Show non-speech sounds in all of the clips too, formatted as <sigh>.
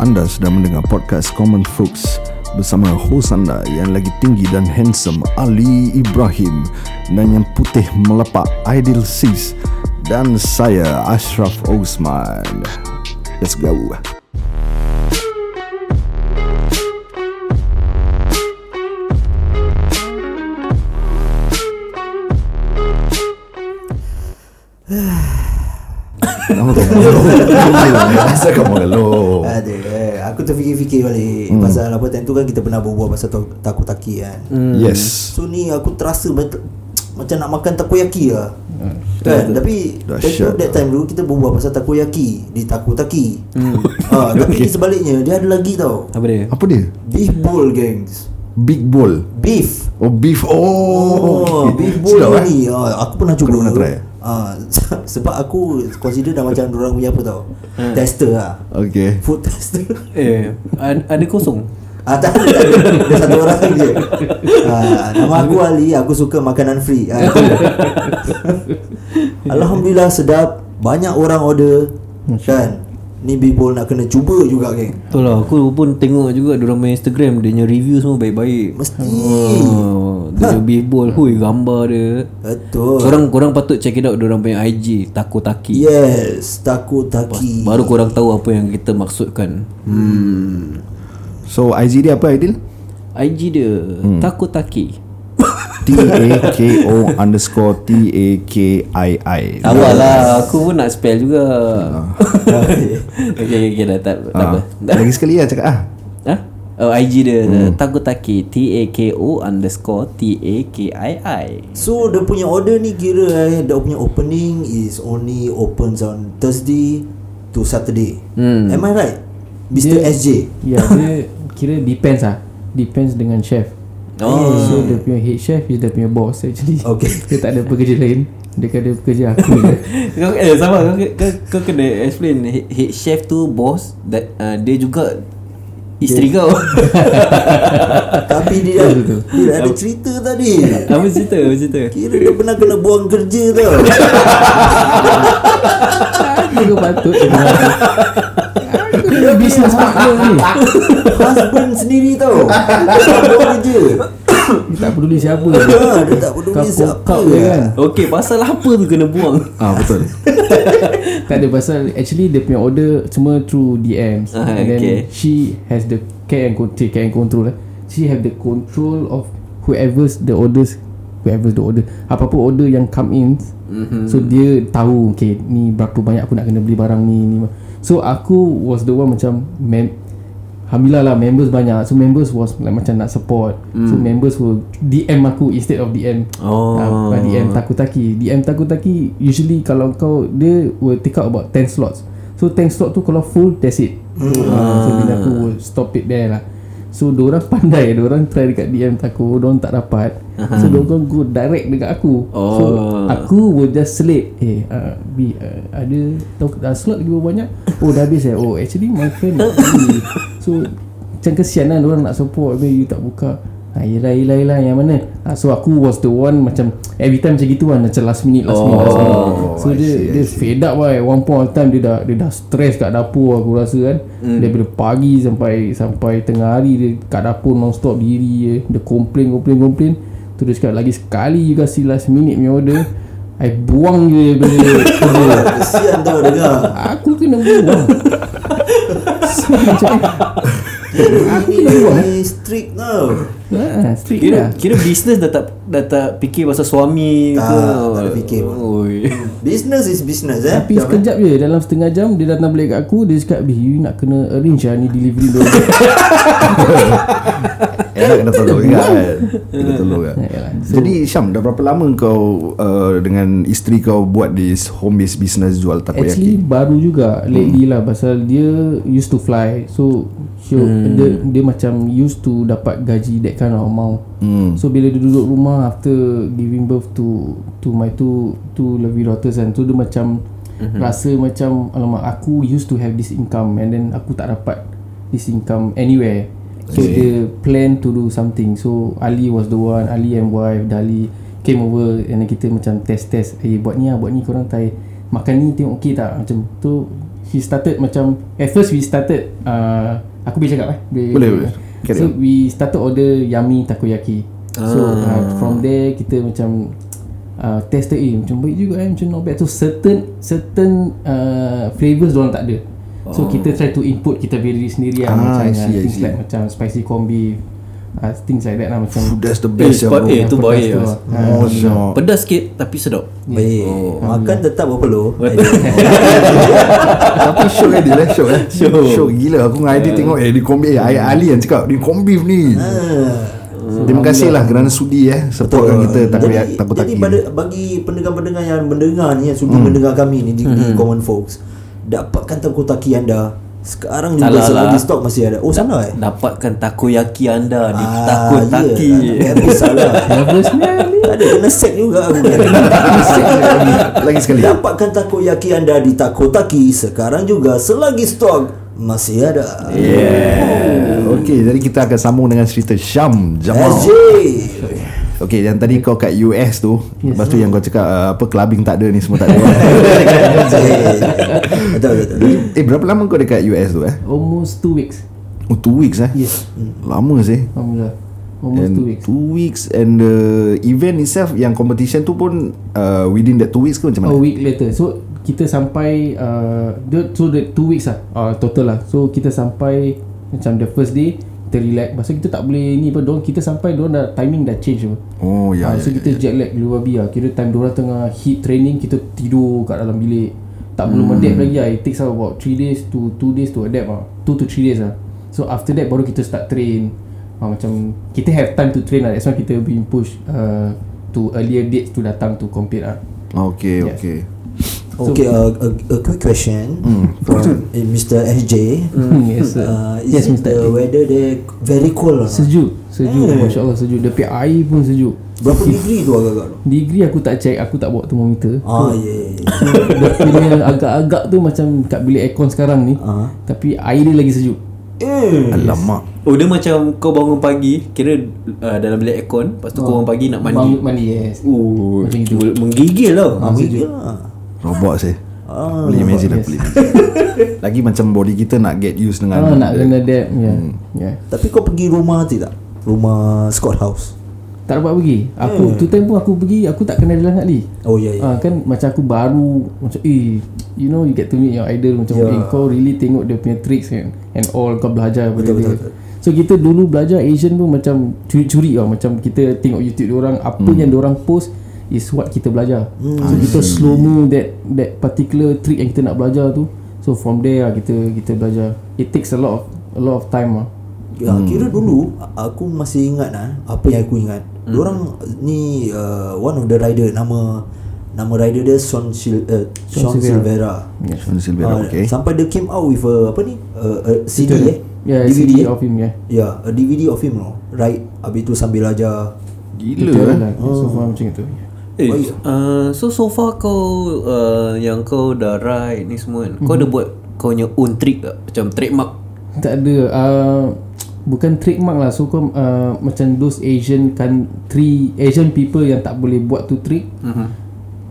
Anda sedang mendengar podcast Common Folks bersama host anda yang lagi tinggi dan handsome Ali Ibrahim dan yang putih melepak Aidil Sis dan saya Ashraf Osman. Let's go. Kau mengeluh? Asal kau mengeluh? Ada eh. Aku terfikir-fikir balik hmm. Pasal apa time tu kan Kita pernah berbual pasal tak- Takutaki kan Hmm. Yes. So ni aku terasa macam Macam nak makan takoyaki lah Kan Tapi time tu Dahsyat that time dulu Kita berbual pasal takoyaki Di takutaki hmm. ha, <laughs> Tapi Okay. sebaliknya Dia ada lagi tau Apa dia? Apa dia? Beef bowl gangs Big bowl. Beef Oh beef. Oh, Oh, okay. beef bowl Sedap, eh? ni ah, Aku pernah cuba pernah try? Ah, <laughs> Sebab aku Consider dah macam Diorang punya apa tau Hmm. Tester lah Okay. Food tester <laughs> Eh, ad- ada kosong. Ah tak ada, tak ada. Satu orang je. Ah, nama aku Ali, aku suka makanan free. Ah. <laughs> Alhamdulillah sedap. Banyak orang order kan. Ni people nak kena cuba juga geng. Betul lah, aku pun tengok juga diorang main Instagram, dia punya review semua baik-baik. Mesti. Oh, dia punya beef bowl, hui gambar dia. Betul. Korang korang patut check it out diorang punya IG Takotaki. Yes, takut taki. Baru korang tahu apa yang kita maksudkan. Hmm. So IG dia apa Aidil? IG dia hmm. Takotaki. T A K O underscore T A K I I. Awal lah, aku pun nak spell juga. <laughs> okay, okay, okay, dah tak, tak apa. Ah. Lagi sekali lah cakap ah. Ha? Oh, IG dia hmm. Takotaki T A K O underscore T A K I I. So dia punya order ni kira eh dia punya opening is only opens on Thursday to Saturday. Hmm. Am I right? Mr. Dia- SJ. Ya dia <laughs> kira depends ah Depends dengan chef Oh. So dia punya head chef is dia punya boss actually Okay. <laughs> Dia tak ada pekerja lain Dia ada pekerja aku <laughs> kau eh sama kau, kau, kau kena explain head, chef tu bos that uh, dia juga isteri kau. <laughs> Tapi dia betul. dia ada cerita tadi. apa cerita? Apa cerita? Kira dia pernah kena buang kerja tau. Dia patut dia business partner ni Husband sendiri tau. <laughs> Dia kerja. Dia tak peduli siapa Ha, dia tak peduli Kau siapa. dia kan Okey, pasal apa tu kena buang? Ah betul. <laughs> Tak ada pasal Actually dia punya order Semua through DMs Ah, And then okay. She has the Care and control Care and control eh. She have the control of Whoever's the orders Whoever's the order Apa-apa order yang come in mm-hmm. So dia tahu Okay ni berapa banyak aku nak kena beli barang ni, ni. So aku was the one macam mem- Alhamdulillah lah members banyak. So members was like macam nak support. Mm. So members will DM aku instead of DM Oh. uh, DM Takutaki. DM Takutaki Usually kalau kau Dia will take out about 10 slots. So 10 slot tu kalau full That's it. So, uh, so bila aku will stop it there lah So diorang pandai. Diorang try dekat DM aku Diorang tak dapat. So diorang go direct dekat aku. So Oh. aku will just select Eh uh, B uh, Ada tahu, uh, slot lagi banyak? Oh dah habis eh. Oh actually my friend nak So Macam kesian lah Diorang nak support. Habis you tak buka Ha, yelah, yelah, yelah, yang mana? Ha, So aku was the one Macam Every time macam gitu kan Macam last minute Last minute, last minute. So I dia see, Dia fed up lah. One point of time Dia dah Dia dah stress kat dapur Aku rasa kan. Mm. Daripada pagi sampai Sampai tengah hari Dia kat dapur non-stop diri je Dia complain Complain Complain. Tu dia cakap Lagi sekali you kasih last minute punya order. I buang je Bila kerja Kesian tau dengar. Aku kena buang. <laughs> So macam Ini ni strict tau. Ha, strict Kira lah kira bisnes dah tak dah tak fikir pasal suami Tak, ke. tak ada fikir pun. Oi. <laughs> Business is business eh. Tapi sekejap je Dalam setengah jam Dia datang balik kat aku Dia cakap Bih you nak kena arrange lah Ni delivery dulu Enak kena tolong juga kan. Kena tolong kan. Jadi Syam dah berapa lama kau uh, dengan isteri kau buat this home based business jual Actually takoyaki? baru juga Lately lah Pasal dia Used to fly So she, hmm. dia, dia macam Used to dapat gaji That kind of amount Hmm. So bila dia duduk rumah After giving birth to To my two Two lovely daughters kan So dia macam mm-hmm. Rasa macam Alamak aku used to have this income And then aku tak dapat This income anywhere So Okay. dia plan to do something So Ali was the one Ali and wife Dali Came over And then kita macam test-test Eh buat ni lah Buat ni korang try Makan ni tengok okay tak Macam tu he started macam at first we started uh, aku boleh cakap eh Boleh, boleh. Carry so on. we started order yummy takoyaki so Ah. uh, from there kita macam uh, tested eh macam baik juga eh macam not bad so certain certain uh, flavours orang tak ada so kita try to input kita beri sendiri lah Oh. Ah, macam see, things like macam spicy corn beef uh, things like that lah macam That's the Eh, best ya sebab bro eh, tu Pedas baik tu. lah. Oh syok. Pedas sikit tapi sedap. Baik. Makan tetap berpeluh <laughs> Tapi <laughs> syok kan dia lah Syok eh? Syok. Gila. Aku dengan Aidil tengok Eh di kombi Eh ayat Ali yang cakap Di kombi ni. Terima kasih lah Kerana sudi eh Supportkan kita Takut jadi, takut jadi pada, bagi pendengar-pendengar yang mendengar ni yang sudi Hmm. mendengar kami ni di, di Common Folks dapatkan takutaki anda sekarang juga Salah selagi lah. stok masih ada. Oh sana eh. Dapatkan takoyaki anda di Ah, takoyaki. Ya, <laughs> tak ada kena set juga aku. <laughs> Lagi sekali Dapatkan takoyaki anda di Takotaki sekarang juga selagi stok masih ada. Yeah Okay jadi kita akan sambung dengan cerita Syam Jamal SJ. Okay yang tadi kau kat US tu Lepas tu yang kau cakap uh, Apa clubbing tak ada ni Semua tak ada. <laughs> Betul betul. Eh berapa lama kau dekat US tu eh? Almost 2 weeks. Oh two weeks eh? Yes. Lama sih. Alhamdulillah. Almost And 2 weeks. two weeks And the event itself Yang competition tu pun uh, Within that two weeks ke macam A mana? week later. So kita sampai uh, the, So the 2 weeks lah uh, Total lah. So kita sampai Macam the first day Kita relax. Pasal kita tak boleh ni apa dorang, Kita sampai Diorang dah timing dah change Oh ya, Ah, ya, So kita jet lag gila babi lah Kira time diorang tengah heat training Kita tidur kat dalam bilik. Tak belum Hmm. adapt lagi lah. It takes about 3 days to 2 days to adapt lah. 2 to 3 days lah. So after that baru kita start train. Ah, Macam Kita have time to train lah. That's why kita being push uh, To earlier dates to datang to compete lah. Okay Yes. okay Okay, uh, a, a quick question from uh, Mr. SJ. Hmm, yes sir Uh, is Yes Mr. the weather there very cold or not? Sejuk Sejuk Eh. Masya Allah sejuk Dia punya air pun sejuk Berapa degree tu agak-agak tu? Degree aku tak check Aku tak bawa termometer Ah, ya. Yeah. Dia punya agak-agak tu Macam kat bilik aircon sekarang ni Ah. Tapi air dia lagi sejuk Eh. Alamak Oh dia macam kau bangun pagi Kira uh, dalam bilik aircon Lepas tu kau bangun pagi nak mandi Bangun mandi yes Oh, Macam itu. menggigil lah Ah, sejuk lah. Robot sih Ah, Boleh imagine lah yes. boleh imagine. <laughs> Lagi macam body kita nak get used dengan Ah, nak kena adapt Ya yeah. Tapi kau pergi rumah tidak? Rumah Scott House. Tak dapat pergi Aku tu time pun aku pergi Aku tak kenal dia sangat ni Oh ya ya. Ah, kan macam aku baru Macam eh You know you get to meet your idol Macam yeah. eh, kau really tengok dia punya tricks and, and all Kau belajar Betul, betul, dia. So kita dulu belajar Asian pun macam Curi-curi lah Macam kita tengok YouTube orang Apa Hmm. yang orang post Is what kita belajar So kita slow mo that That particular trick yang kita nak belajar tu So from there lah kita kita belajar It takes a lot of A lot of time lah Ya, kira dulu aku masih ingat ah apa yang aku ingat. Hmm. Diorang ni uh, one of the rider nama nama rider dia Sean Sil, uh, Sean Silvera. Sean Silvera Ah, okay Sampai dia came out with a, apa ni? Uh, a CD eh. Yeah DVD, CD eh? of him yeah Ya, a DVD of him loh. Right. Habis tu sambil ajar. Gila eh lah So far macam itu Eh, Oh, uh, so so far kau uh, yang kau dah ride ni semua kan, kau ada buat kau punya own trick tak? Macam trademark. Tak ada uh, Bukan trademark lah So kau uh, Macam those Asian country Asian people yang tak boleh buat tu trick Mhm.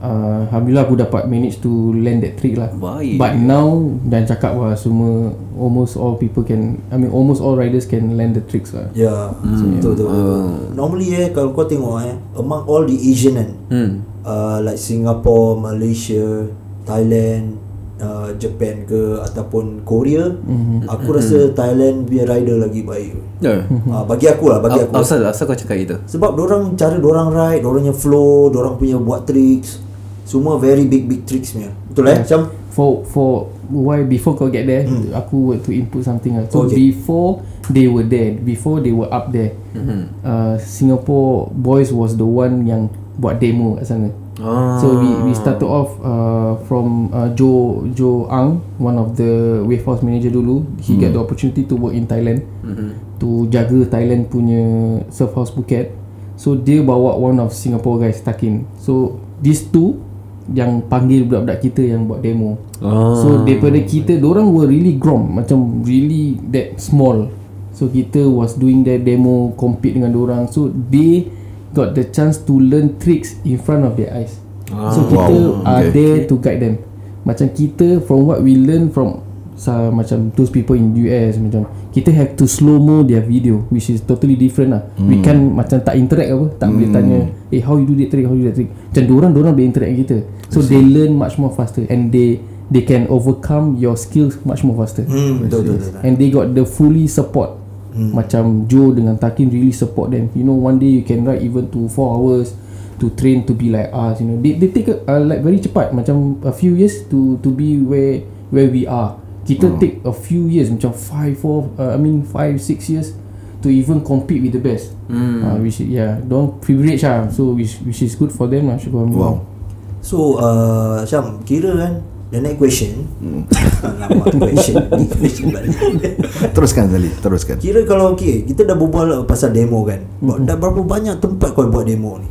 Uh, Alhamdulillah aku dapat manage to land that trick lah Baik. But now Dan cakap lah semua Almost all people can I mean almost all riders can land the tricks lah Ya, betul betul. Normally eh kalau kau tengok eh among all the Asian kan, Hmm. uh, like Singapore, Malaysia, Thailand, uh, Japan ke ataupun Korea, mm-hmm. aku rasa Thailand punya rider lagi baik. Ya. uh, bagi aku lah, bagi aku. Asal asal kau cakap itu? Sebab orang cara orang ride, orang punya flow, orang punya buat tricks, semua very big big tricks punya. Betul eh? Macam For for why before kau get there Aku want to input something lah So Hmm. Okay. before they were there Before they were up there Mm-hmm. uh, Singapore boys was the one yang Buat demo kat sana Ah. So we we started off uh, from uh, Joe Joe Ang, one of the wave house manager dulu. He get the opportunity to work in Thailand to jaga Thailand punya surf house Phuket. So dia bawa one of Singapore guys Takin. So these two yang panggil budak-budak kita yang buat demo. Ah. So daripada kita, orang were really grom, macam really that small. So kita was doing that demo compete dengan orang. So they got the chance to learn tricks in front of their eyes. so kita Wow, are okay. there to guide them. Macam kita From what we learn from sa, Macam those people in US Macam Kita have to slow mo their video Which is totally different lah mm. We can macam tak interact apa Tak mm. boleh tanya Eh how you do that trick How you do that trick Macam diorang Diorang boleh interact dengan kita So they learn much more faster And they They can overcome your skills much more faster Hmm, betul betul. betul. And they got the fully support hmm. Macam Joe dengan Takin really support them You know one day you can ride even to 4 hours To train to be like us You know They, they take a, uh, like very cepat Macam a few years to to be where where we are Kita Hmm. take a few years Macam 5, 4 uh, I mean 5, 6 years To even compete with the best Hmm. uh, which yeah, don't privilege lah. So which which is good for them lah. Syukur Wow. So uh, Syam Kira kan The next question Hmm. <laughs> Lama question <laughs> Ni question balik Teruskan Zali, teruskan. Kira kalau okay, Kita dah berbual pasal demo kan mm-hmm. Dah berapa banyak tempat kau buat demo ni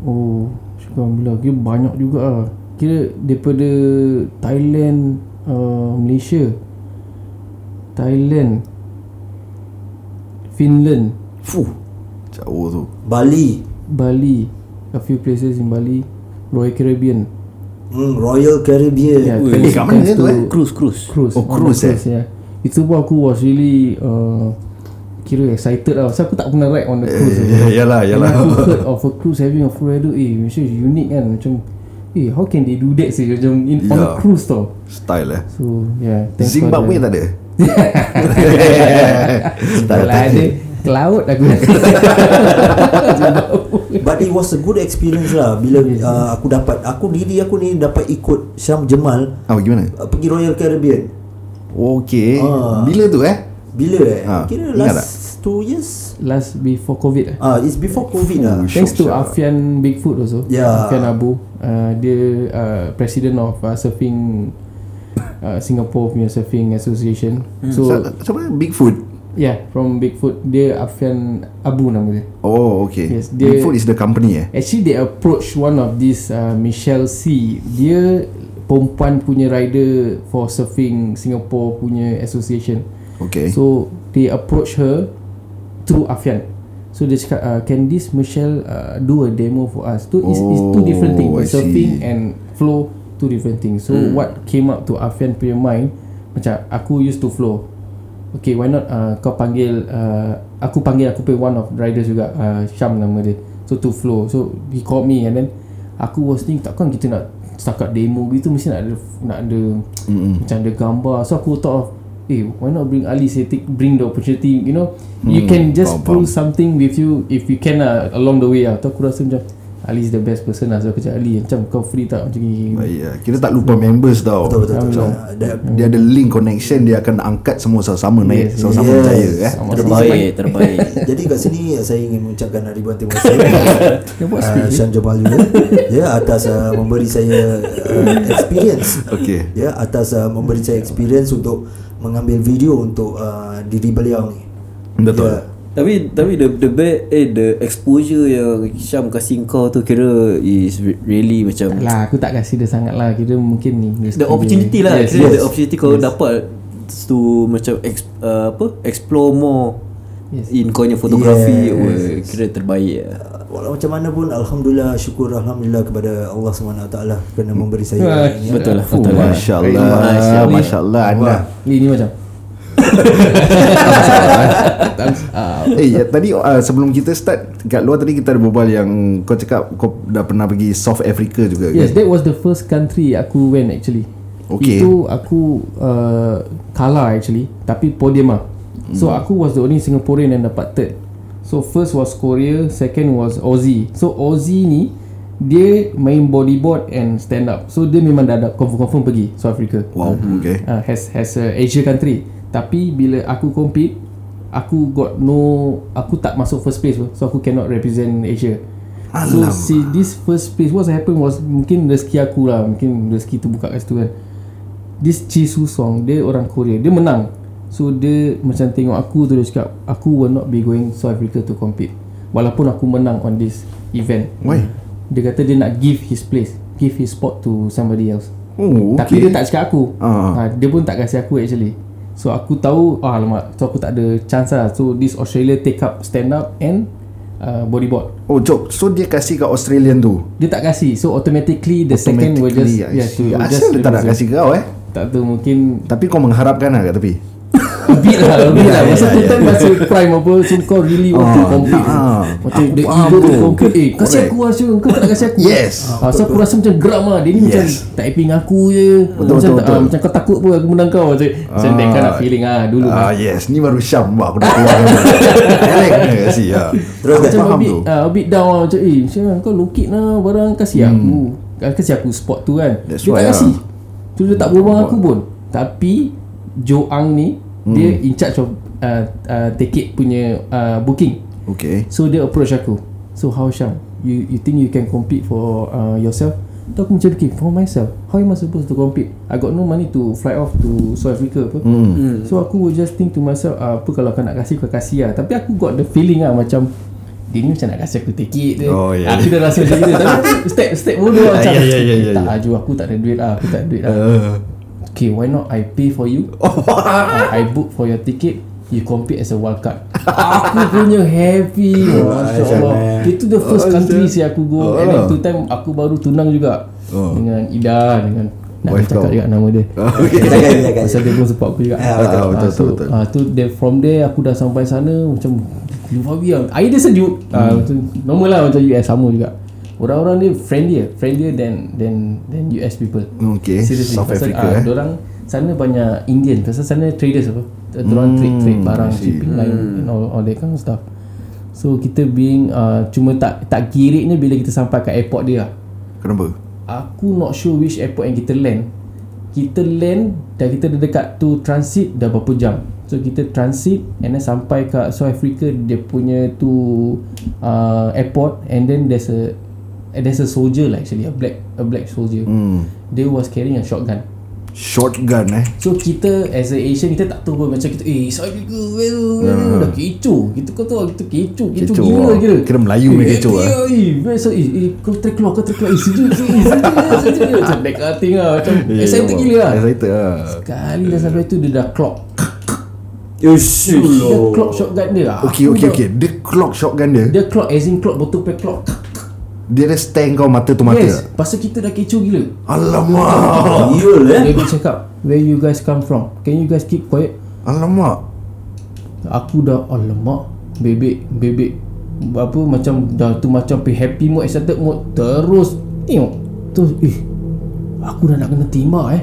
Oh, syukur Alhamdulillah. Kira banyak juga lah. Kira daripada Thailand, uh, Malaysia, Thailand, Finland, Fuh. Jauh tu. Bali Bali, a few places in Bali, Royal Caribbean. hmm, Royal Caribbean Yeah, Ui, kat mana tu, eh? Cruise cruise Cruise. Oh, cruise, eh? yeah. Itu pun aku was really uh, kira excited lah. Sebab aku tak pernah ride on the cruise. Eh, yalah, yalah. aku heard <laughs> of a cruise having a full rider. Eh, Malaysia is unique kan. Macam, eh, how can they do that sih? Macam in, on a Yeah. cruise tau. Style eh. So, yeah. Zimbabwe tak ada? <laughs> tak Kalau ada ke laut aku <laughs> But it was a good experience lah Bila uh, aku dapat Aku diri aku ni dapat ikut Syam Jemal Ah, gimana? uh, Pergi Royal Caribbean Okay. Ah. Bila tu eh? Bila eh Ah, Kira ingat last 2 years Last before COVID eh? Ah, It's before COVID lah. Thanks to syok. Afian Bigfoot also Yeah. Afian Abu uh, Dia uh, President of uh, Surfing uh, Singapore punya Surfing Association So Sa- Siapa? Bigfoot. Yeah from Bigfoot Dia Afian Abu nama dia Oh, okay. Yes, dia- Bigfoot is the company eh? Actually they approach one of this uh, Michelle C Dia perempuan punya rider For surfing Singapore punya association Okay. So they approach her Through Afian. So dia cakap uh, Can this Michelle uh, Do a demo for us? So it's, it's two different things Oh, I Surfing see. and flow Two different things So what came up to Afian punya mind Macam aku used to flow. Okay why not uh, Kau panggil uh, Aku panggil aku punya one of riders juga uh, Syam nama dia. So to flow. So he called me and then Aku was thinking Takkan kita nak Setakat demo gitu? Mesti nak ada Nak ada Mm-mm. Macam ada gambar. So aku thought of Eh why not bring Ali say take, Bring the opportunity You know You can just faham, pull something with you If you can lah Along the way lah Tu aku rasa macam Ali is the best person lah So aku cakap Ali Macam kau free tak Macam ni Baik ya. Kita tak lupa members tau. Betul betul betul. Alhamdulillah. Dia, Dia ada link connection dia akan angkat semua sama-sama naik, Yes, sama-sama yes. berjaya eh. Sama-sama. Terbaik Terbaik <laughs> Jadi kat sini saya ingin mengucapkan ribuan terima kasih uh, Syam Jamal juga <laughs> ya atas uh, memberi saya uh, experience Okay. ya atas uh, memberi saya experience untuk mengambil video untuk uh, diri beliau ni. Betul. Ya. Tapi tapi the the best eh the exposure yang Syam kasih kau tu kira is re- really macam lah aku tak kasih dia sangat lah Kira mungkin ni the opportunity dia. lah yes, kira yes. the opportunity kau dapat to macam ex, uh, apa explore more Yes. in kau punya fotografi Yes. yes. kira terbaik lah. Walau macam mana pun Alhamdulillah Syukur Alhamdulillah kepada Allah SWT Kerana memberi Ah, saya ini Betul lah, betul lah. Masya Allah Masya Allah. Masya Allah anda Ni ni macam <laughs> Eh ya, tadi uh, sebelum kita start Kat luar tadi kita ada berbual yang Kau cakap kau dah pernah pergi South Africa juga Yes, kan that was the first country aku went actually. Okay. Itu aku uh, kalah actually, tapi podium lah. So aku was the only Singaporean yang dapat third. So first was Korea, second was Aussie. So Aussie ni dia main bodyboard and stand up. So dia memang dah ada confirm-confirm pergi South Africa. Wow okay uh, has has a Asia country. Tapi bila aku compete, aku got no aku tak masuk first place. So aku cannot represent Asia. So Alamak. see this first place what happened was mungkin rezeki aku lah, mungkin rezeki tu buka kat situ kan. This Chi Su Song dia orang Korea, dia menang. So dia macam tengok aku tu dia cakap aku will not be going South Africa to compete. Walaupun aku menang on this event. Why? Dia kata dia nak give his place, give his spot to somebody else. Oh Tapi okay. dia tak cakap aku. Ha, Dia pun tak kasih aku actually. So aku tahu ah, Alamak So aku tak ada chance lah. So this Australia take up Stand up and uh, bodyboard. Oh Jok So dia kasih kat Australian tu? Dia tak kasih. So automatically The second will just Automatically, yeah, to Asal just dia tak nak kasih kau eh? Tak tahu mungkin Tapi kau mengharapkan lah kat tepi A bit lah A bit lah. Ya, Masa ya, tu ya, time masih prime apa So kau really want to Ah, compete. ah. Macam Aku the ego to compete. Eh kasih Correct. aku lah Kau tak nak kasih aku Yes. ah, So aku rasa macam geram lah. Dia ni macam Yes. Typing aku je. Macam, tak- ah, Macam kau takut pun Aku menang kau. Macam, macam that kind of feeling ah Dulu Ah yes. Ni baru Syam aku dah keluar <laughs> Elek kena kasih ya. Terus Aku macam a faham tu. a bit down lah. Macam eh Syul kau lokit lah Barang. Kasih aku. Kan Kasih aku spot tu kan. Dia tak lah. kasih. Tu dia tak berbual aku pun. Tapi Joang ni Dia in charge of uh, uh, Ticket punya uh, Booking. Okay. So dia approach aku. So how Syam? You you think you can compete for uh, yourself? Tu aku macam fikir For myself. How am I supposed to compete? I got no money to fly off to South Africa apa. Hmm. So aku would just think to myself uh, Apa kalau kau nak kasih kau kasih lah. Tapi aku got the feeling lah macam Dia ni macam nak kasih aku tiket je Oh, yeah. Aku dah rasa macam gitu. <laughs> Tapi aku step step bodoh macam Ya, ya, ya, ya, Tak ya. Aju aku tak ada duit lah Aku tak ada duit lah. Uh, Okay why not I pay for you? I, <laughs> I book for your ticket You compete as a wild card. Aku punya happy. <laughs> Masya Allah Itu the first country sih aku go. And then two time Aku baru tunang juga. Oh. Dengan Ida Dengan Nak Wife cakap juga nama dia. <laughs> Okay. Pasal dia pun support aku juga. Ah, betul, Ah, betul, so, betul. ah, tu dia from there aku dah sampai sana Macam babi lah. Air dia sejuk. Ah, macam Normal lah macam US sama juga Orang-orang dia friendlier Friendlier than than than US people. Okay Seriously South pasal, Africa ah, eh? Diorang sana banyak Indian Pasal sana traders apa Diorang trade trade barang Hmm. Shipping line and all, all that kind of stuff. So kita being uh, Cuma tak tak giriknya Bila kita sampai kat airport dia lah. Kenapa? Aku not sure which airport yang kita land. Kita land Dan kita dah dekat tu transit Dah berapa jam. So kita transit And then sampai kat South Africa Dia punya tu uh, Airport And then there's a There's a soldier lah actually A black A black soldier. Hmm. Dia was carrying a shotgun. Shotgun eh? So kita as a Asian Kita tak tahu pun Macam kita Eh South Africa well, well, Dah kecoh. Kita kau tahu Kita kecoh Kecoh Kecoh, gila kira Kira Melayu punya kecoh, eh, ah. Eh eh, so, eh, eh Kau terkeluar Kau terkeluar Eh sejuk sejuk eh, sejuk eh, sejuk eh. Macam that kind of thing lah Macam <laughs> Ya, excited gila lah. Excited lah Sekali dah sampai tu Dia dah clock. Yush. Dia clock shotgun dia Okay Aku okay. dah- okay Dia clock shotgun dia? Dia clock as in clock Betul pay clock Dia dah stand kau mata tu mata. Yes Pasal kita dah kecoh gila. Alamak. Yul eh. Dia cakap Where you guys come from. Can you guys keep quiet? Alamak. Aku dah Alamak. Bebek Bebek. Apa macam Dah tu macam happy mode Excited mode Terus Tengok. Terus Eh Aku dah nak kena timbak eh.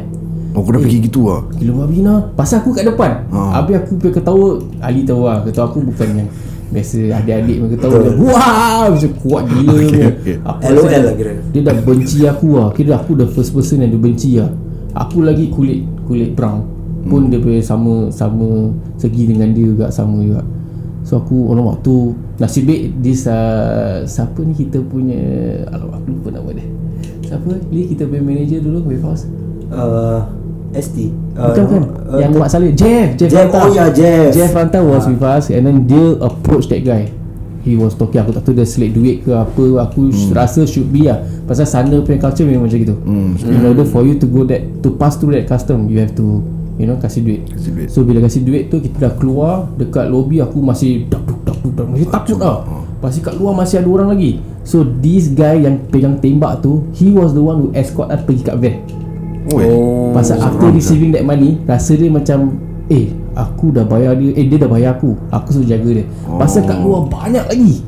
Aku dah pergi gitu lah Gila babi Pasal aku kat depan. Ha. Habis aku pergi ketawa. Ali tahu lah Ketawa aku bukan yang Biasa adik-adik pun ketawa dia, Wah! Macam kuat gila <laughs> Okay, okay. Aku LOL lah kira. Dia dah benci aku lah. Kira aku the first person yang dia benci lah. Aku lagi kulit Kulit brown Pun dia punya sama Sama Segi dengan dia juga Sama juga. So aku Alamak tu Nasib baik This uh, Siapa ni kita punya Alamak aku lupa nama dia. Siapa? Lee kita punya manager dulu Wave House. Uh, ST. Uh, Bukan kan uh, Yang Mak Saleh Jeff Jeff, Jeff, Ranta. oh ya, Jeff. Jeff Ranta was with us And then dia approach that guy He was talking Aku tak tahu dia selit duit ke apa Aku hmm. rasa should be lah Pasal sana punya culture memang macam gitu hmm. In order for you to go that To pass through that custom You have to You know kasih duit Kasih duit. So bila kasih duit tu Kita dah keluar Dekat lobby aku masih Dak duk dak duk dak Masih takut lah Pasal kat luar masih ada orang lagi So this guy yang pegang tembak tu He was the one who escort us pergi kat van Oh Pasal after receiving that money Rasa dia macam Eh aku dah bayar dia Eh dia dah bayar aku. Aku suruh jaga dia. Pasal kat luar banyak lagi.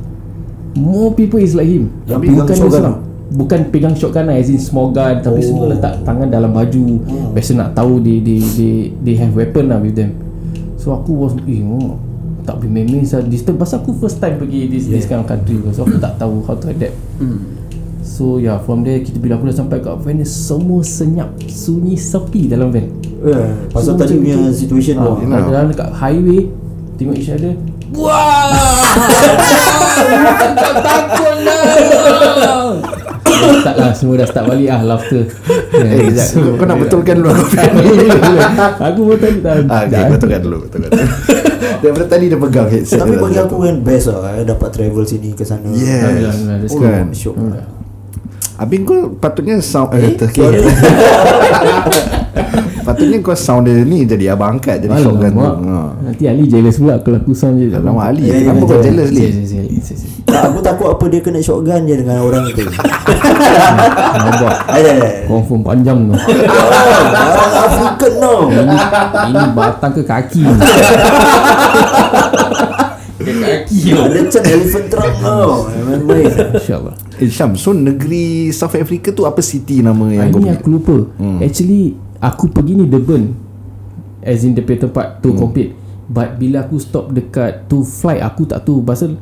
More people is like him. Yang Tapi bukan dia seorang Bukan pegang shotgun lah As in small gun Tapi semua letak tangan dalam baju. Biasa nak tahu They they they, they have weapon lah with them. So aku was Eh oh, tak boleh main-main Pasal aku first time pergi This, this kind of country So aku tak tahu How to adapt So yeah from there kita bila aku dah sampai kat van ni semua senyap sunyi sepi dalam van. Eh, pasal Semua tadi punya tu. situation Ah, tu. Yelah. Dalam dekat highway tengok each other. Wah! <laughs> tak takut lah. Dah start lah Semua dah start balik lah Laughter <laughs> Eh, sekejap. Kau- kau nak betulkan dulu aku Aku pun tadi tak Ah, okay, betulkan dulu, betulkan dulu. <laughs> Daripada tadi dia pegang headset Tapi dia bagi dah aku kan best lah eh, Dapat travel sini ke sana Yes Oh, Kan syok Abang kau patutnya sound Eh, eh. <laughs> Patutnya kau sound dia ni Jadi abang angkat Jadi shotgun tu ha. Nanti Ali jealous pula Kalau aku sound je Ali Ya, Kenapa kau jealous ni. Tak, aku takut apa dia kena shotgun je dengan orang itu. Nampak Ada. Confirm panjang tu <laughs> African no. Ini, ini batang ke kaki <laughs> Ada macam elephant trunk no. Main-main. InsyaAllah. Eh Syam So negeri South Africa tu Apa city nama yang kau Ini pergi aku lupa. Hmm. Actually Aku pergi ni Durban. As in punya tempat To hmm. compete But bila aku stop dekat To flight Aku tak tahu. Pasal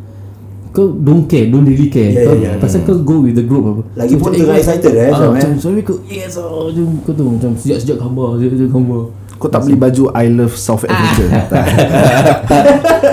Kau don't care Don't really care. Ya, kau, ya, ya, Pasal kau go with the group apa. Lagipun macam, tengah eh, excited, eh, ah, Syam, eh. Macam sorry kau Yes oh, macam, Kau tu macam Sejak-sejak gambar Sejak-sejak gambar Kau tak beli baju I love South Africa. <laughs> Tak.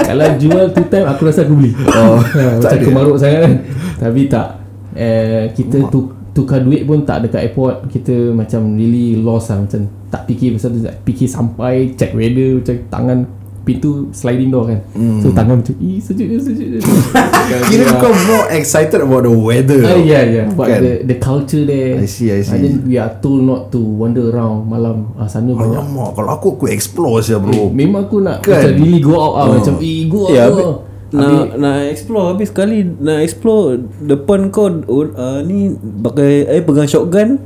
Kalau jual two time Aku rasa aku beli. Oh, <laughs> Macam ada. kemaruk sangat kan. Tapi tak. Eh, Kita tu tukar duit pun tak dekat airport. Kita macam really lost lah. Macam tak fikir pasal tu. Tak fikir sampai check weather macam tangan pintu sliding door kan mm. so tangan macam ih sejuk je sejuk je <laughs> Kira kau more excited about the weather Ah, yeah, yeah. But Kan? the, the culture there I see, I see. And then we are told not to wander around malam ah, Sana banyak Alamak Kalau aku aku explore je bro Memang aku nak Kan? Macam really go out lah Macam eh go out Ya, lah nak nak explore habis sekali nak explore depan kau uh, ni pakai eh pegang shotgun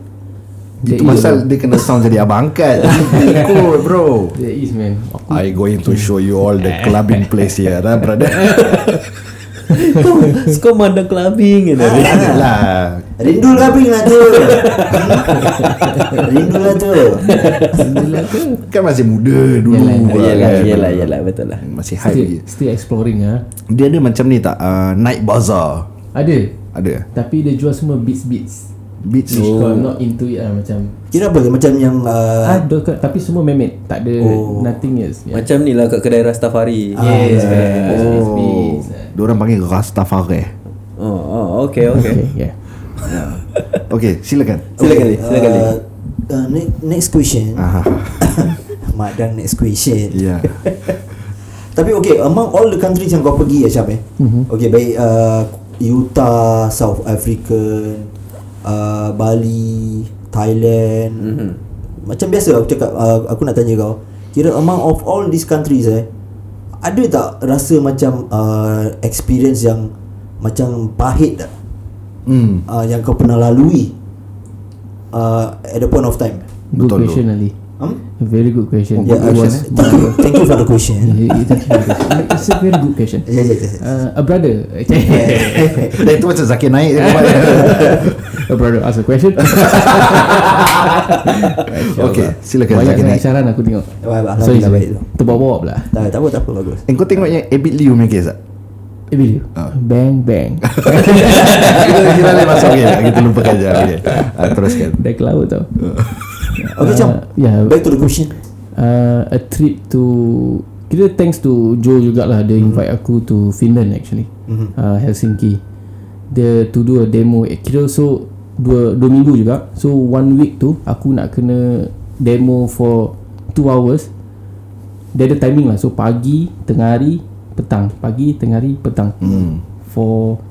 Itu pasal dia kena sound jadi abang angkat. <laughs> Ikut bro. There is man. Aku I going to show you all the clubbing place here lah brother. <laughs> Kau kau mandang clubbing kan lah. Rindu labing lah tu. Rindu lah tu. Alhamdulillah ke Kan masih muda dulu Yalah, lah Yalah kan. yalah yalah betul lah. Masih high still, lagi. still exploring ah. Dia ada macam ni tak? Uh, Night bazaar. Ada? Ada. Tapi dia jual semua beats-beats Beach Which oh. I'm not into it lah Macam Kira apa? Macam yang uh, Ada ke Tapi semua memet Tak ada oh. Nothing else. Yeah. macam ni lah kat kedai Rastafari. Yes man Beats, beats, Oh. Beats. Diorang panggil Rastafari. Oh oh okay okay. Okay yeah. <laughs> Okay silakan. Silakan okay. silakan uh, uh, next, next question. <coughs> Madang next question. Ya. <laughs> Tapi okay Among all the countries yang kau pergi ya Syam eh? Mm-hmm. Okay baik uh, Utah South Africa uh, Bali Thailand. Mm-hmm. Macam biasa aku cakap uh, Aku nak tanya kau Kira among of all these countries eh Ada tak rasa macam uh, Experience yang Macam pahit tak? Hmm. Uh, Yang kau pernah lalui uh, At the point of time? Good Betul tu. question Ali. Hmm? A very good question. Yeah, It uh, was thank, you, thank you for the question. Question. It's a very good question. Yeah, yeah, yeah. uh, A brother. <laughs> <laughs> Itu macam Zakir naik <laughs> A brother ask a question. <laughs> Okay silakan Banyak sangat isyarat aku tengok. Alhamdulillah, baik tu. Terbawa-bawa pula. Tak, tak apa, tak apa, bagus. Eh kau tengok yang Abid Liu punya case tak? Eh bila Bang bang. Kita, kita lain masuk okay, Kita lupakan je okay. uh, Teruskan. Dah ke laut tau. Okay, Syam. yeah. Back to the question. uh, A trip to Kira thanks to Joe jugalah Dia invite aku to Finland actually. Uh, Helsinki. Dia to do a demo. Eh, Kira so Dua, dua minggu juga So one week tu Aku nak kena Demo for Two hours Dia ada timing lah So pagi Tengah hari Petang Pagi Tengah hari Petang hmm. For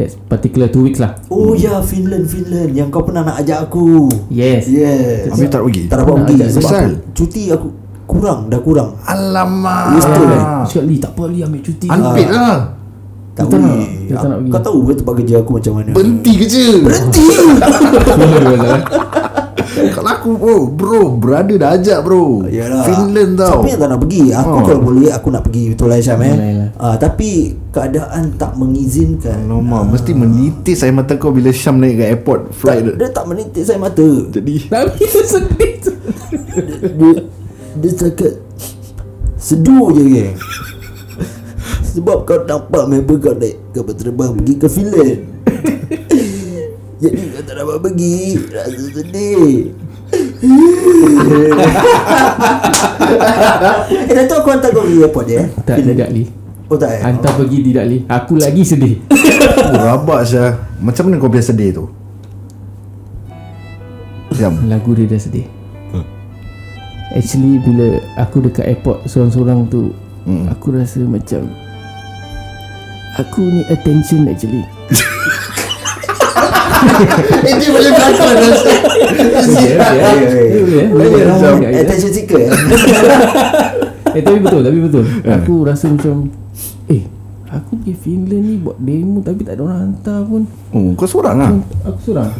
That particular two weeks lah Oh ya, Finland, Finland. Yang kau pernah nak ajak aku. Yes Yes. Habis tak pergi? Tak dapat pergi. Sebab aku, cuti aku kurang, dah kurang. Alamak Betul. Ah. Cakap Lee tak apa Lee ambil cuti Unpaid lah Tak tak nak. boleh. Dia tak nak pergi. Kau tahu ke tempat kerja aku macam mana? Berhenti kerja Berhenti. <laughs> Kalau aku bro Bro Brother dah ajak bro Yalah. Finland tau Siapa yang tak nak pergi? Aku Oh. kalau boleh aku nak pergi betul lah Syam eh. Ah, tapi keadaan tak mengizinkan. Alamak Mesti menitis air mata kau Bila Syam naik ke airport Tak, Flight dia tak menitik saya mata. Jadi Tapi sedih tu dia dia cakap seduh je geng. Sebab kau nampak member kau naik kapal terbang pergi ke Finland. <laughs> Jadi kau tak dapat pergi. Rasa sedih. <laughs> Eh dah tu aku hantar kau pergi airport dia eh? Tak tidak Lee Oh tak eh? Hantar pergi tidak Lee Aku lagi sedih. <laughs> Oh, Rabak Syah. Macam mana kau biasa sedih tu? Syam Lagu dia dah sedih. Actually bila aku dekat airport Seorang-seorang tu Hmm. Aku rasa macam Aku ni attention actually <laughs> Ini boleh berlakon rasa. Okay, okay. Ya, ya, ya. Eh, boleh, eh? Eh? Attention seeker eh? <laughs> Eh tapi betul Tapi betul Aku rasa macam Eh Aku pergi Finland ni Buat demo Tapi tak ada orang hantar pun Oh, kau seorang ah. Aku seorang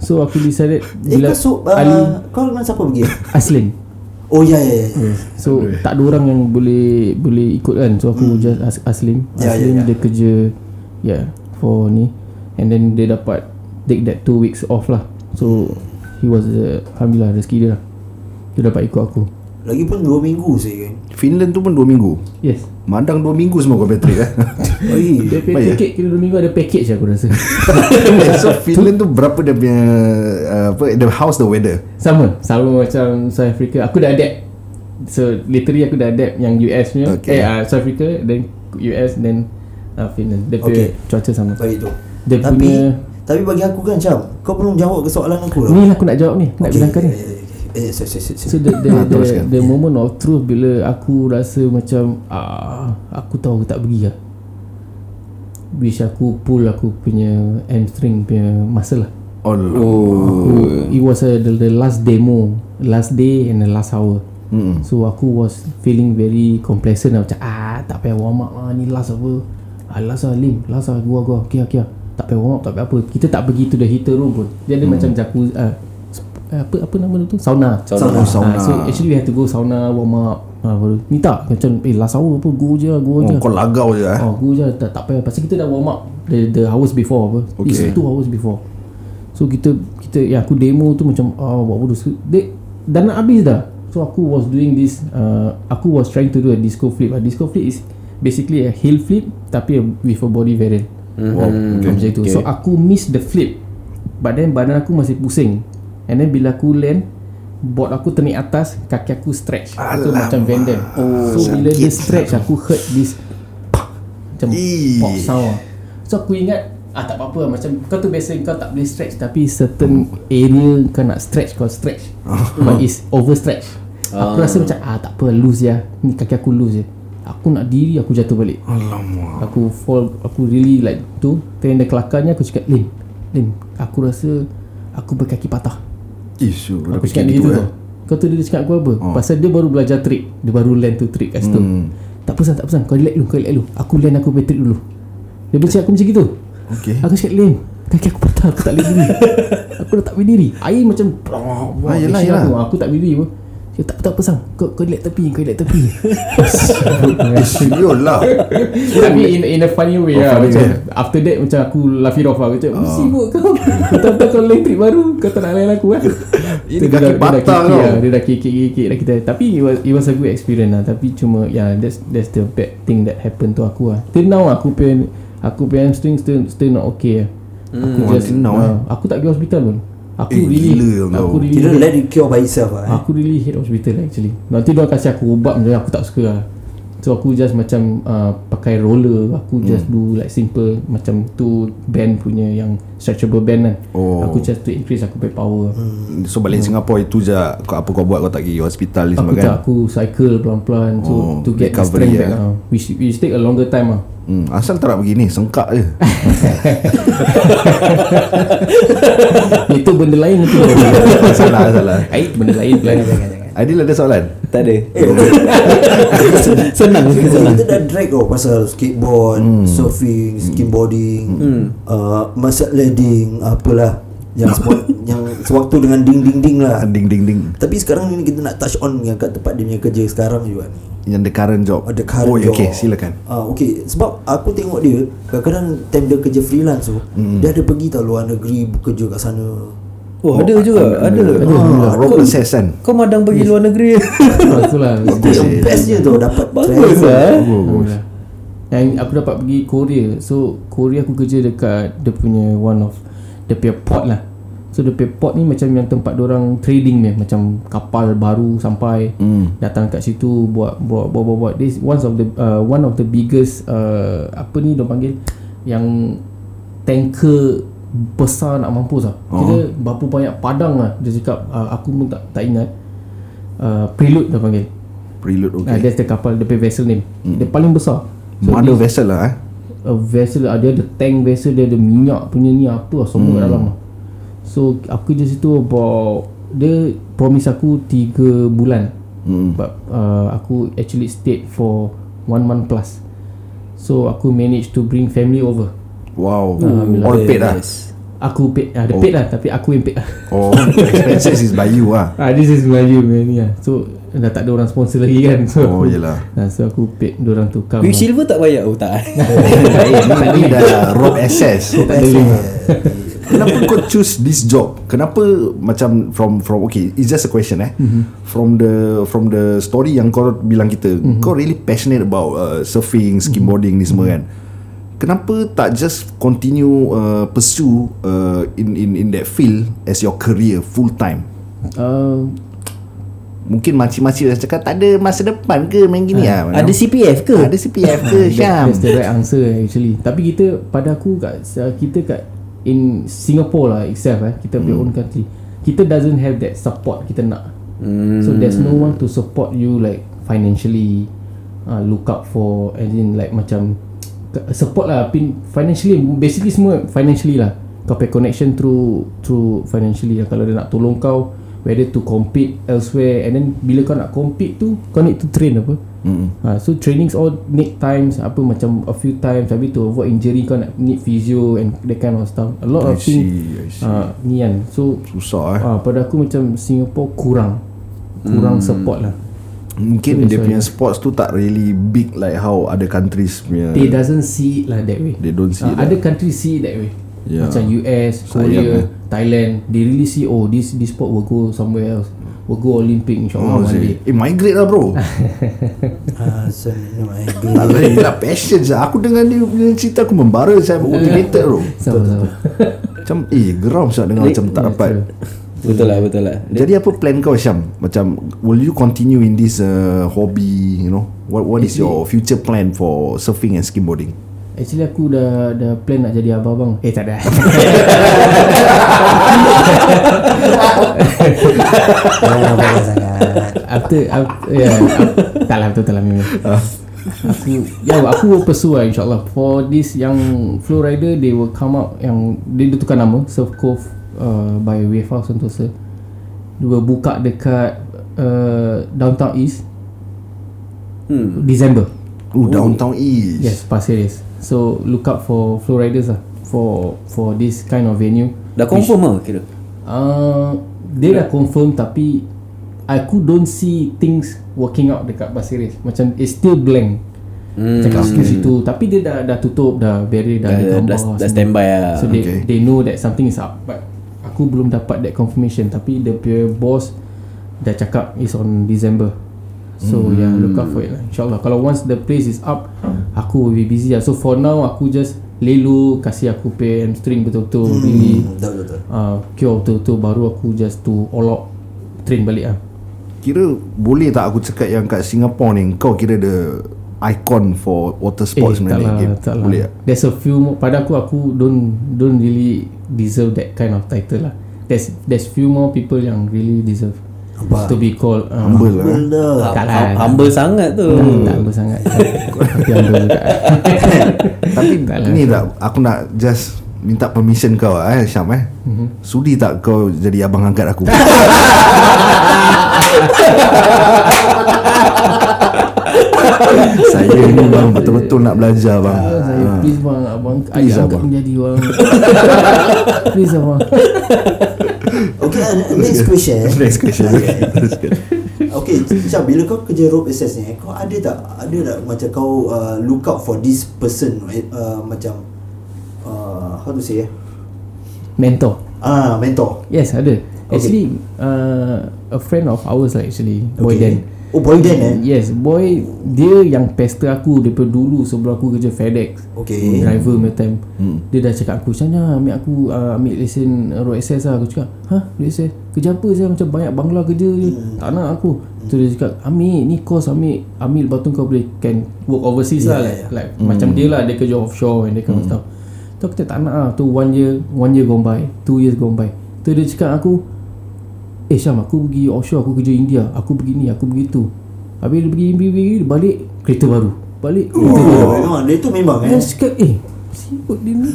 So aku decided Eh kau so, uh, Ali Kau dengan siapa pergi? Aslim Oh ya ya ya. So tak ada orang yang boleh Boleh ikut kan? So aku just as, Aslim. Ya, ya, Aslim ya. dia kerja Yeah For ni. And then dia dapat Take that two weeks off lah. So He was uh, Alhamdulillah rezeki dia lah. Dia dapat ikut aku. Lagipun 2 minggu saya kan Finland tu pun 2 minggu. Yes. Madang 2 minggu semua kau Patrick eh. <laughs> Dia pay Baik, ticket kira 2 minggu ada package aku rasa. <laughs> So Finland tu berapa dia punya uh, apa the house the weather? Sama. Sama macam South Africa. Aku dah adapt. So literally aku dah adapt Yang US punya. Okay. Eh uh, South Africa Then US Then uh, Finland. Dia punya Okay. cuaca sama. Baik tu. Dia Tapi punya Tapi bagi aku kan Syam Kau belum jawab ke soalan aku? Tau Ni lah aku nak jawab ni. Nak Okay, bilangkan ni eh, sorry, sorry, sorry. So the the, Ah, the, teruskan. the moment of truth bila aku rasa macam ah aku tahu aku tak pergi lah. Wish aku pull aku punya hamstring punya muscle lah. Oh, Aku, it was a, the, the last demo, last day and the last hour. Mm. So aku was feeling very complacent lah macam ah tak payah warm up lah ni last apa. Ah last lah Lim, last lah gua gua. Okay okay. Tak payah warm up, tak payah apa. Kita tak pergi to the heater room pun. Dia ada macam jacuzzi uh, apa apa nama tu? Sauna. Sauna. Oh, sauna. Ah, so actually we have to go sauna warm up. Ah, baru ni tak macam eh last hour apa go je go Oh, je. kau lagau je eh. Oh, go je tak, tak payah pasal kita dah warm up the, the hours before apa. Okay. It's two hours before. So kita kita ya aku demo tu macam ah buat bodoh. So, Dia dah nak habis dah. So aku was doing this uh, aku was trying to do a disco flip. A disco flip is basically a heel flip tapi with a body variant. Wow, Okay. Macam itu. So aku miss the flip. But then badan aku masih pusing. And then bila aku land Board aku ternik atas Kaki aku stretch. So macam Van Damme. oh, So bila dia stretch Aku hurt this Macam Ih. pop sound. So aku ingat Ah tak apa-apa. Macam kau tu biasa Kau tak boleh stretch. Tapi certain area Kau nak stretch Kau stretch. <laughs> But it's overstretch. Aku rasa macam Ah tak apa Loose ya. Ni kaki aku loose je. Aku nak diri Aku jatuh balik. Alamak. Aku fall Aku really like tu. Then the kelakarnya Aku cakap Lim Lim Aku rasa Aku berkaki patah Isu Aku cakap dia gitu gitu eh. Kau tu dia cakap aku apa? Oh. Pasal dia baru belajar trick. Dia baru land tu trick kat situ. Hmm. Tak pesan tak pesan. Kau relax dulu Kau relax dulu. Aku land aku punya trick dulu. Dia bercakap aku macam gitu. Okay. Aku cakap Lim Kaki aku patah Aku tak boleh diri <laughs> Aku dah tak boleh diri Air macam Ah, yelah. aku, Aku tak boleh diri pun Dia tak tak pesan Kau kau relax tepi Kau relax tepi. Isu lah. Tapi in, in a funny way Oh, lah funny macam, way. After that macam aku laugh it off lah Macam oh. sibuk kau. <laughs> Kau kau lain trip baru Kau tak nak lain aku kan Ini Dia kaki dah- dia dah kikik lah, Dia dah kikik-kikik dah kita Tapi it was, it was a good experience lah. Tapi cuma yeah, that's that's the bad thing that happened to aku lah. Till now aku punya Aku punya hamstring still, still not okay. Lah Aku Oh, till now, ah, Aku tak pergi hospital pun Aku Eh, really gila. Aku really Kira let it cure by itself lah eh. Aku really hate hospital actually Nanti dia kasih aku ubat macam aku tak suka lah So aku just macam uh, pakai roller Aku just do like simple Macam tu band punya yang stretchable band kan Oh. Aku just to increase aku punya power So balik Singapore itu je kau apa kau buat kau tak pergi hospital ni Aku semua tak, kan. aku cycle pelan-pelan So Oh, to get the strength back eh. uh, which, which take a longer time lah Hmm, asal tak nak begini sengkak je. <laughs> Itu benda lain tu. <laughs> Salah salah. Eh benda lain pula. Adil ada soalan? Tak ada. <laughs> Senang Senang. Kita dah drag tau Pasal skateboard Surfing Skimboarding uh, Masak leading Apalah Yang semua <laughs> Yang sewaktu dengan ding ding ding lah Ding ding ding. Tapi sekarang ni kita nak touch on Yang kat tempat dia punya kerja sekarang juga ni Yang the current job. Ada current Oh, job okay, silakan. Ah, okay Sebab aku tengok dia Kadang-kadang Time dia kerja freelance tu Dia ada pergi tau luar negeri Bekerja kat sana Oh, ada juga. Ada. Ah, rope access kan. Kau madang pergi luar negeri. <laughs> Itulah Itu yang best je tu Dapat Bagus lah. Yang aku dapat pergi Korea So Korea aku kerja dekat Dia punya one of Dia punya port lah So dia punya port ni macam yang tempat orang trading ni Macam kapal baru sampai Hmm. Datang kat situ buat buat buat buat, buat. This one of the uh, one of the biggest uh, apa ni dia panggil yang tanker besar nak mampus lah. Kira berapa banyak padang lah dia cakap uh, aku pun tak tak ingat. Uh, prelude dia panggil. Prelude Okay. Uh, that's the kapal the punya vessel name. Hmm. Dia paling besar. Mother vessel lah eh. a vessel Dia ada tank vessel Dia ada minyak punya ni Apa lah Semua kat dalam lah So aku kerja situ about Dia promise aku 3 bulan Hmm. But uh, aku actually stayed for 1 month plus So aku managed to bring family over Wow. All paid lah. Aku paid Ada oh. paid lah Tapi aku yang paid lah <laughs> Oh, expenses is by you lah. <laughs> Ah, this is Melayu man yeah. So dah tak ada orang sponsor lagi kan So Oh, aku, yelah. <laughs> ah, So aku paid Diorang tu come Quicksilver tak bayar Oh tak Ni dah rob. Tak ada link Kenapa kau choose this job? Kenapa macam from from okay, it's just a question eh. Mm-hmm. From the from the story yang kau bilang kita, mm-hmm. kau really passionate about uh, surfing, skimboarding mm-hmm. ni semua kan. Kenapa tak just continue uh, pursue uh, in in in that field as your career full time? uh, Mungkin makcik-makcik dah cakap tak ada masa depan ke main gini ah. Ada CPF ke Ada CPF ke <laughs> Syam? That's the right answer actually Tapi kita Pada aku kat Kita kat In Singapore lah itself eh Kita punya own country Kita doesn't have that support Kita nak. Hmm. So there's no one to support you Like financially uh, Look out for As in like macam Support lah pin, Financially Basically semua Financially lah. Kau pay connection through Through financially lah. Kalau dia nak tolong kau Whether to compete elsewhere And then Bila kau nak compete tu Kau need to train apa Mm. Ha, so trainings all need times apa macam a few times habis to avoid injury kau nak need physio and that kind of stuff. A lot I of things see, I see. uh, ni kan. So Susah eh. ah pada aku macam Singapore kurang kurang support lah. Mungkin So, dia punya sports tu tak really big like how other countries punya. They doesn't see it lah that way. They don't see Ah, it Other countries see it that way. Yeah. Macam US, Sayang Korea, eh. Thailand, they really see oh this this sport will go somewhere else. Will go Olympic Oh, insyaAllah one day. eh migrate lah bro. Ah, so ni my Tak lah passion saya Aku dengar dia punya cerita Aku membara saya <laughs> motivated bro. Sama-sama. Macam eh geram saya dengar macam tak dapat. Betul lah betul lah. Jadi apa plan kau Syam? Macam Will you continue in this uh, hobby You know? What what is your future plan For surfing and skimboarding Actually aku dah dah plan nak jadi abang-abang. Eh tak ada. <laughs> Jangan apa sangat. after, after yeah, af- tak lah betul tak lah memang. aku ya aku will pursue lah insyaallah for this yang flow rider they will come out yang dia, dia tukar nama Surf Cove uh, by Wave House Sentosa dia will buka dekat uh, downtown east hmm. December Oh downtown east. Yes Pasir Ris. So look out for flow riders lah for for this kind of venue. Dah confirm lah kira? Uh, dia dah. confirm tapi aku don't see things working out dekat Pasir Ris. Macam it's still blank. hmm. Cakap situ situ. Tapi dia dah dah tutup dah barrier dah, Dah, ada dah, gambar dah, dah standby lah. So they Okay. they know that something is up. But aku belum dapat that confirmation. Tapi the punya boss dah cakap is on December. So Hmm. yeah look out for it lah. InsyaAllah kalau once the place is up aku will be busy lah. So for now aku just lelu kasih aku pay hamstring betul-betul Hmm. really Betul betul. uh, cure betul-betul baru aku just to all out train balik lah Kira boleh tak aku cakap yang kat Singapore ni Kau kira the icon for water sports eh, tak sebenarnya lah, game tak lah. Boleh tak? There's a few more Pada aku Aku don't Don't really Deserve that kind of title lah There's There's few more people Yang really deserve Apa? To be called uh, Humble lah eh. Benda. Tak lah Hum- Humble sangat tu. Tak, tak humble sangat. Tapi humble juga. <laughs> Tapi Tak lah, ni tak Aku nak just Minta permission kau eh Syam eh. Mhm. Sudi tak kau Jadi abang angkat aku? <laughs> Saya ni bang Betul-betul nak belajar bang. Ah, Saya please bang Abang Please, Ayah abang. menjadi orang <laughs> Please abang next question. Next question <laughs> Okay, Syam, bila kau kerja rope access ni, kau ada tak, ada tak macam kau uh, look out for this person, uh, macam, uh, how to say eh? Mentor Ah, mentor. Yes ada Actually uh, A friend of ours lah actually Boy Okay. Dan Oh, boy Dan eh? Yes Boy Dia yang pester aku Daripada dulu Sebelum aku kerja FedEx Okay. Driver punya time Hmm. Dia dah cakap aku Syahnya ambil aku uh, Ambil lesen road access lah Aku cakap Hah road access Kerja apa saya Macam banyak bangla kerja je. Tak nak aku. So dia cakap Ambil ni course ambil Ambil lepas tu kau boleh Can work overseas Yeah, lah. yeah, like, yeah. like Macam dia lah Dia kerja offshore And that kind of stuff. Tu aku tak nak lah. Tu one year One year gone by. Two years gone by. Tu dia cakap aku Eh Syam aku pergi offshore Aku kerja India. Aku begini Aku begitu Habis dia pergi pergi, pergi, dia balik Kereta baru. Balik Oh, memang dia tu memang eh. Saya cakap eh Sibuk dia ni.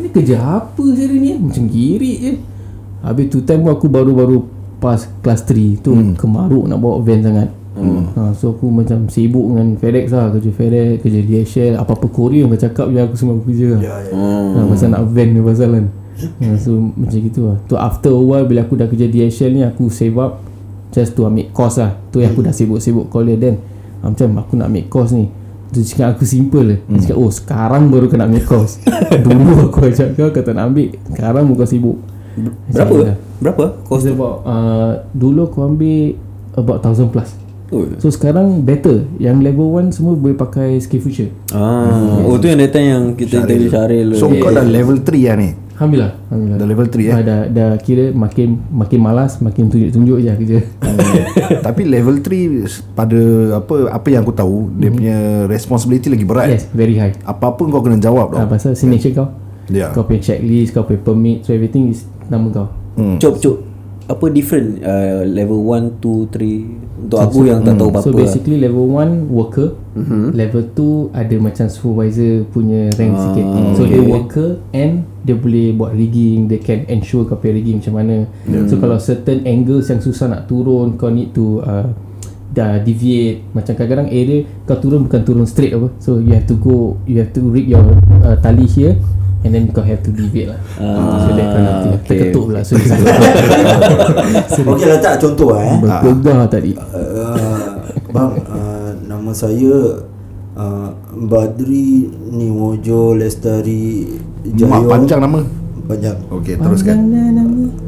Ni kerja apa saya ni? Macam girik je Habis tu time pun aku baru-baru Pas kelas 3 Tu hmm. kemaruk nak bawa van sangat. Hmm. ha, So aku macam sibuk dengan FedEx lah. Kerja FedEx Kerja DHL Apa-apa Korea yang cakap je Aku semua kerja. Lah Ya, ya. ha, Pasal nak van ni pasal kan. Ha, So macam gitu lah. Tu after a while Bila aku dah kerja DHL ni Aku save up Just to ambil course lah. Tu yang aku dah sibuk-sibuk Call dia Dan ha, Macam aku nak ambil course ni. Tu cakap aku simple je. Dia cakap oh sekarang baru kau nak ambil course. <laughs> Dulu aku ajak kau Kau tak nak ambil Sekarang pun kau sibuk Berapa? Berapa? Cost tu? about uh, Dulu aku ambil About 1000 plus. Oh. So sekarang better. Yang level 1 semua boleh pakai SkillsFuture Ah, oh tu yang datang yang kita interview Syaril. So kau dah level 3 lah ni? Alhamdulillah Alhamdulillah. Dah level 3 eh? Ah, dah, dah kira makin makin malas Makin tunjuk-tunjuk je kerja <laughs> Tapi level 3 Pada apa apa yang aku tahu Dia punya responsibility lagi berat. Yes very high. Apa-apa kau kena jawab ah, tau Pasal signature kau. Ya. Kau punya checklist Kau punya permit So everything is Nama kau? Cop cop. Apa different uh, level 1 2 3 untuk aku yang tak tahu apa-apa. So basically level 1 worker. Mm-hmm. Level 2 ada macam supervisor punya rank ah, sikit. So dia worker and dia boleh buat rigging. Dia can ensure kau punya rigging macam mana. Yeah. So kalau certain angles yang susah nak turun Kau need to uh, dah deviate. Macam kadang-kadang area kau turun bukan turun straight apa. So you have to go You have to rig your uh, tali here And then kau have to deviate lah uh, So that kind of thing okay. Terketuk pula So Okey lah <laughs> tak contoh lah eh. berpegang tadi Uh, bang, uh, nama saya uh, Badri Niwojo Lestari Jayo. Mak panjang nama Panjang. Okay teruskan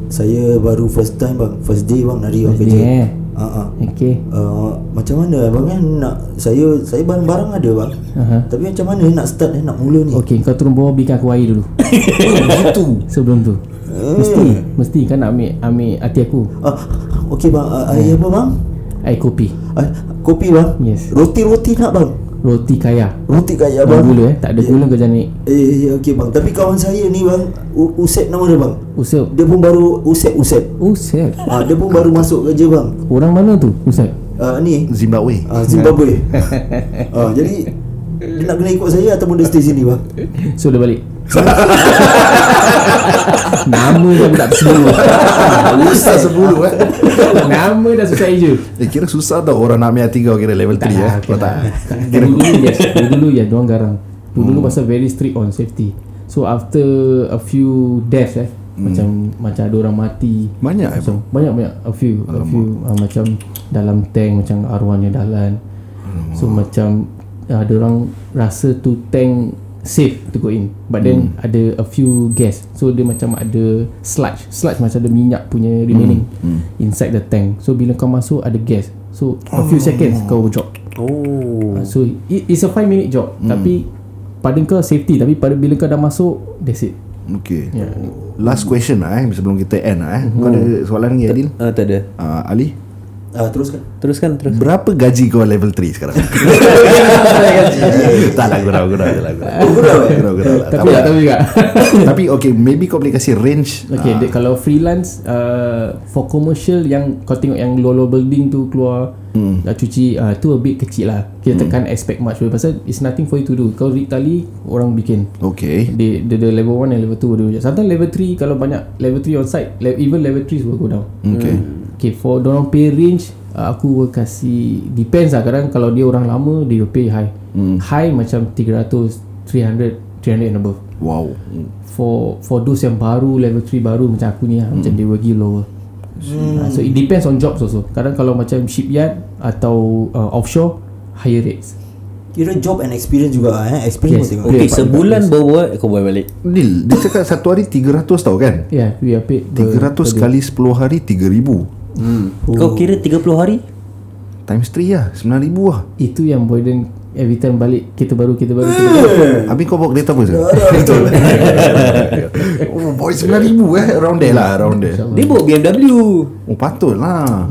Saya baru first time bang, first day bang nari bang First kerja. eh? Ha ah. Okay Uh, macam mana abang kan nak saya saya barang-barang ada bang. Aha. Tapi macam mana nak start eh, nak mula ni? Okay kau turun bawah Berikan aku air dulu Itu Sebelum tu <laughs> Mesti Mesti kan nak ambil Ambil hati aku Ah, okey bang, uh, air apa bang? Air kopi Uh, kopi bang. Yes Roti-roti nak bang. Roti kaya Roti kaya Bang bang. gula eh Tak ada gula kau jangan naik Eh, eh okey bang. Tapi kawan saya ni bang, U- Usep nama dia bang. Usep Dia pun baru Usep Usep. Usep Ah, dia pun baru masuk kerja bang. Orang mana tu Usep Ah, ni Zimbabwe ah, Zimbabwe. <laughs> ah, jadi dia nak kena ikut saya ataupun dia stay sini bang? So dia balik <laughs> Nama dah tak tersebut <laughs> Susah sebulu eh. Nama dah susah je Eh kira susah tau Orang nak ambil hati kau Kira level 3 eh. Kau tak Dulu dulu yes. Dulu ya Diorang garang. Dulu dulu pasal very strict on safety. So after a few deaths eh Macam Macam ada orang mati. Banyak eh macam banyak banyak a few a few uh, macam dalam tank macam arwahnya dalan so macam uh, ada orang rasa tu tank safe to go in. But then ada a few gas. So dia macam ada sludge. Sludge macam ada minyak punya remaining inside the tank. So bila kau masuk ada gas. So a few seconds kau drop. Oh. uh, so it, it's a 5 minute job. Tapi pada kau safety. Tapi pada bila kau dah masuk that's it. Okay. Ya. Last question lah eh Sebelum kita end lah eh. Kau ada soalan lagi Adil? Ah tak ada. uh, Ali Ah, teruskan. Teruskan terus. Berapa gaji kau level 3 sekarang? <laughs> tak lah gurau gurau je lah gurau. Oh, gurau eh? Gurau gurau lah. tapi tak tahu juga <laughs> Tapi okay Maybe kau boleh kasih range Okay, uh, kalau freelance uh, for commercial yang kau tengok yang low-low building tu keluar hmm. dah cuci uh, tu a bit kecil lah. Kita hmm. can't expect much pasal it's nothing for you to do. Kau rig tali orang bikin. Okay They, the, the level 1 and level 2 dia Sometimes level 3 Kalau banyak level 3 on site Even level 3 will go down Okay Okay for dorang pay range uh, Aku will kasih Depends lah Kadang kalau dia orang lama They will pay high Hmm. High macam 300 300 300 and above Wow for for those yang baru level 3 baru macam aku ni lah, macam they will give lower hmm. uh, so it depends on jobs also kadang kalau macam shipyard atau uh, offshore higher rates Kira job and experience juga eh. Experience Yes. tengok. Okay, sebulan baru buat kau boleh balik. Nil Dia cakap satu hari 300 tau kan yeah we are paid per- 300 kali 10 hari 3000 Hmm. Kau kira 30 hari? Times 3 lah 9000 lah itu yang Boyden every time balik kita baru kita baru kita baru Habis kau bawa kereta apa sah? <laughs> <laughs> oh boy 9000 eh Around there lah Around there Dia bawa BMW. Oh patut lah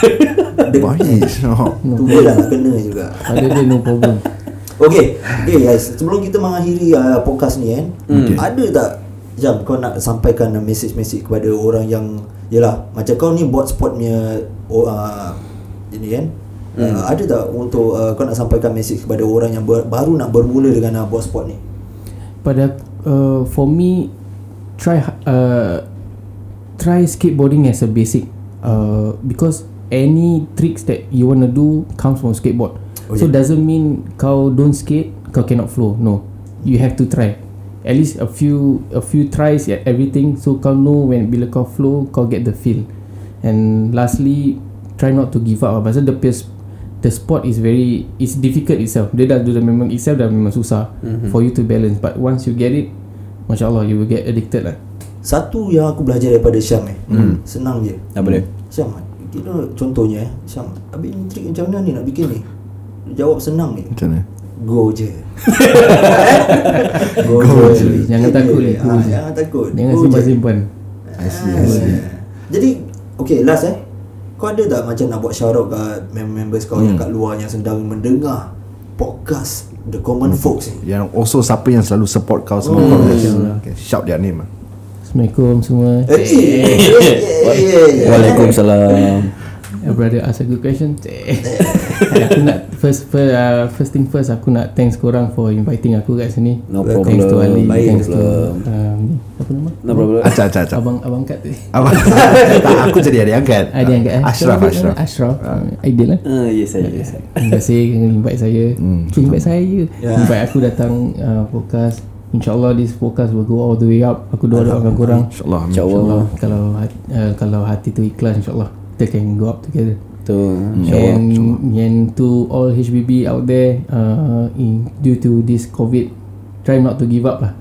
<laughs> Baik oh. Tu dia lah kena juga. ada dia no problem Okay, okay guys. Sebelum kita mengakhiri uh, podcast ni kan, Okay. ada tak Jam kau nak sampaikan message-message kepada orang yang Yelah Macam kau ni buat sport punya oh, uh, Ini kan? Uh, ada tak untuk uh, kau nak sampaikan mesej kepada orang yang ber, baru nak bermula dengan uh, buat sport ni? Pada uh, for me try uh, try skateboarding as a basic uh, because any tricks that you want to do comes from skateboard. Oh, so yeah. doesn't mean kau don't skate kau cannot flow. No. You have to try at least a few a few tries at everything. So kau know when bila kau flow kau get the feel. And lastly try not to give up lah. Pasal the pace the sport is very it's difficult itself. Dia dah dah memang itself dah memang susah mm-hmm. for you to balance. But once you get it Masya Allah you will get addicted lah. Satu yang aku belajar daripada Syam eh. Hmm. senang je. Apa dia? Syam kita contohnya eh. Syam habis ni trik macam mana ni nak bikin ni? Dia jawab senang ni. Macam mana? Go je go, Go je, je. Jangan takut, eh, Ah, je. jangan takut jangan Go je. simpan-simpan I see, I see. Jadi Okay last eh Kau ada tak macam nak buat shout out kat Members kau Hmm. yang kat luar Yang sedang mendengar Podcast The Common Folks ni Yang also siapa yang selalu support kau semua Hmm. boleh okay, shout their name lah. Assalamualaikum semua Eh, eh, eh, eh, eh. Waalaikumsalam. Uh, brother ask a good question <laughs> Eh, Aku nak First first, uh, first thing first Aku nak thanks korang For inviting aku kat sini No Thanks to problem. Ali Baik. Thanks to problem. um, ni, Apa nama No problem. Acah. Abang Abang Kat tu Apa? tak, aku jadi adik angkat. Ah, dia angkat eh Ashraf? Ashraf. Ashraf uh, Ideal lah Ah, yes, saya, yes. saya. Terima kasih invite saya hmm, Invite saya Ya. Invite aku datang uh, podcast InsyaAllah this podcast will go all the way up Aku doa-doakan korang InsyaAllah. InsyaAllah. InsyaAllah kalau uh, kalau hati tu ikhlas InsyaAllah kita can go up together Tu. And and to all HBB out there uh, in, Due to this COVID Try not to give up lah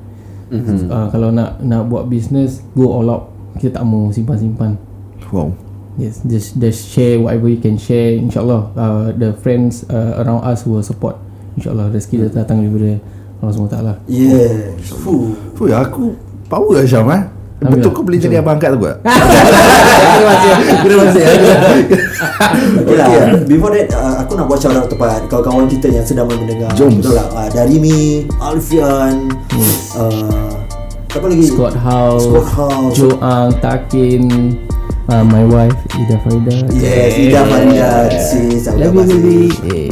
mm-hmm. uh, Kalau nak nak buat business Go all out Kita tak mau simpan-simpan Wow. Yes, just just share whatever you can share. InsyaAllah uh, the friends uh, around us will support. InsyaAllah rezeki dah datang daripada Allah SWT. Yes Fuh. Fuh, aku power lah Syam eh. Betul kau boleh jadi abang angkat tu tak? <laughs> Terima kasih. Terima kasih. <laughs> Okay lah. Before that uh, Aku nak buat shout out Tepat kawan-kawan kita Yang sedang mendengar. Jom. Betul tak uh, Dari Mi Alfian uh, Siapa lagi? Scott House, Scott House Joe Ang, Takin, uh, my wife Ida Farida. Yes Ida Farida Sis sis? Eh.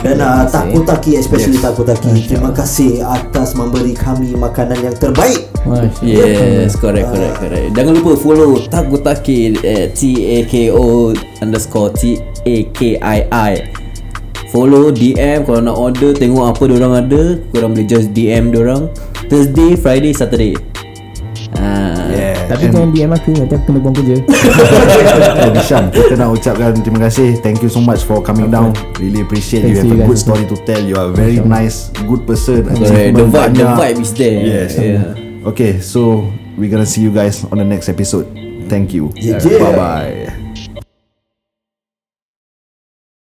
Dan uh, Takutaki Especially Takutaki Terima kasih Atas memberi kami Makanan yang terbaik Masya Yes, correct, correct, correct. Jangan lupa follow Takutaki eh, T A K O underscore T A K I I. Follow DM kalau nak order tengok apa diorang ada, korang boleh just DM diorang. Thursday, Friday, Saturday. Ah. Tapi And- jangan DM aku Nanti aku kena buang kerja. <laughs> Jadi Syam Kita nak ucapkan terima kasih. Thank you so much for coming down. Really appreciate Thanks you. Have a you good guys. story to tell. You are a very nice Good person. Correct. The vibe, the vibe is there. Yes. Yeah. Okay so We're gonna see you guys On the next episode. Thank you. Yeah, yeah. Bye bye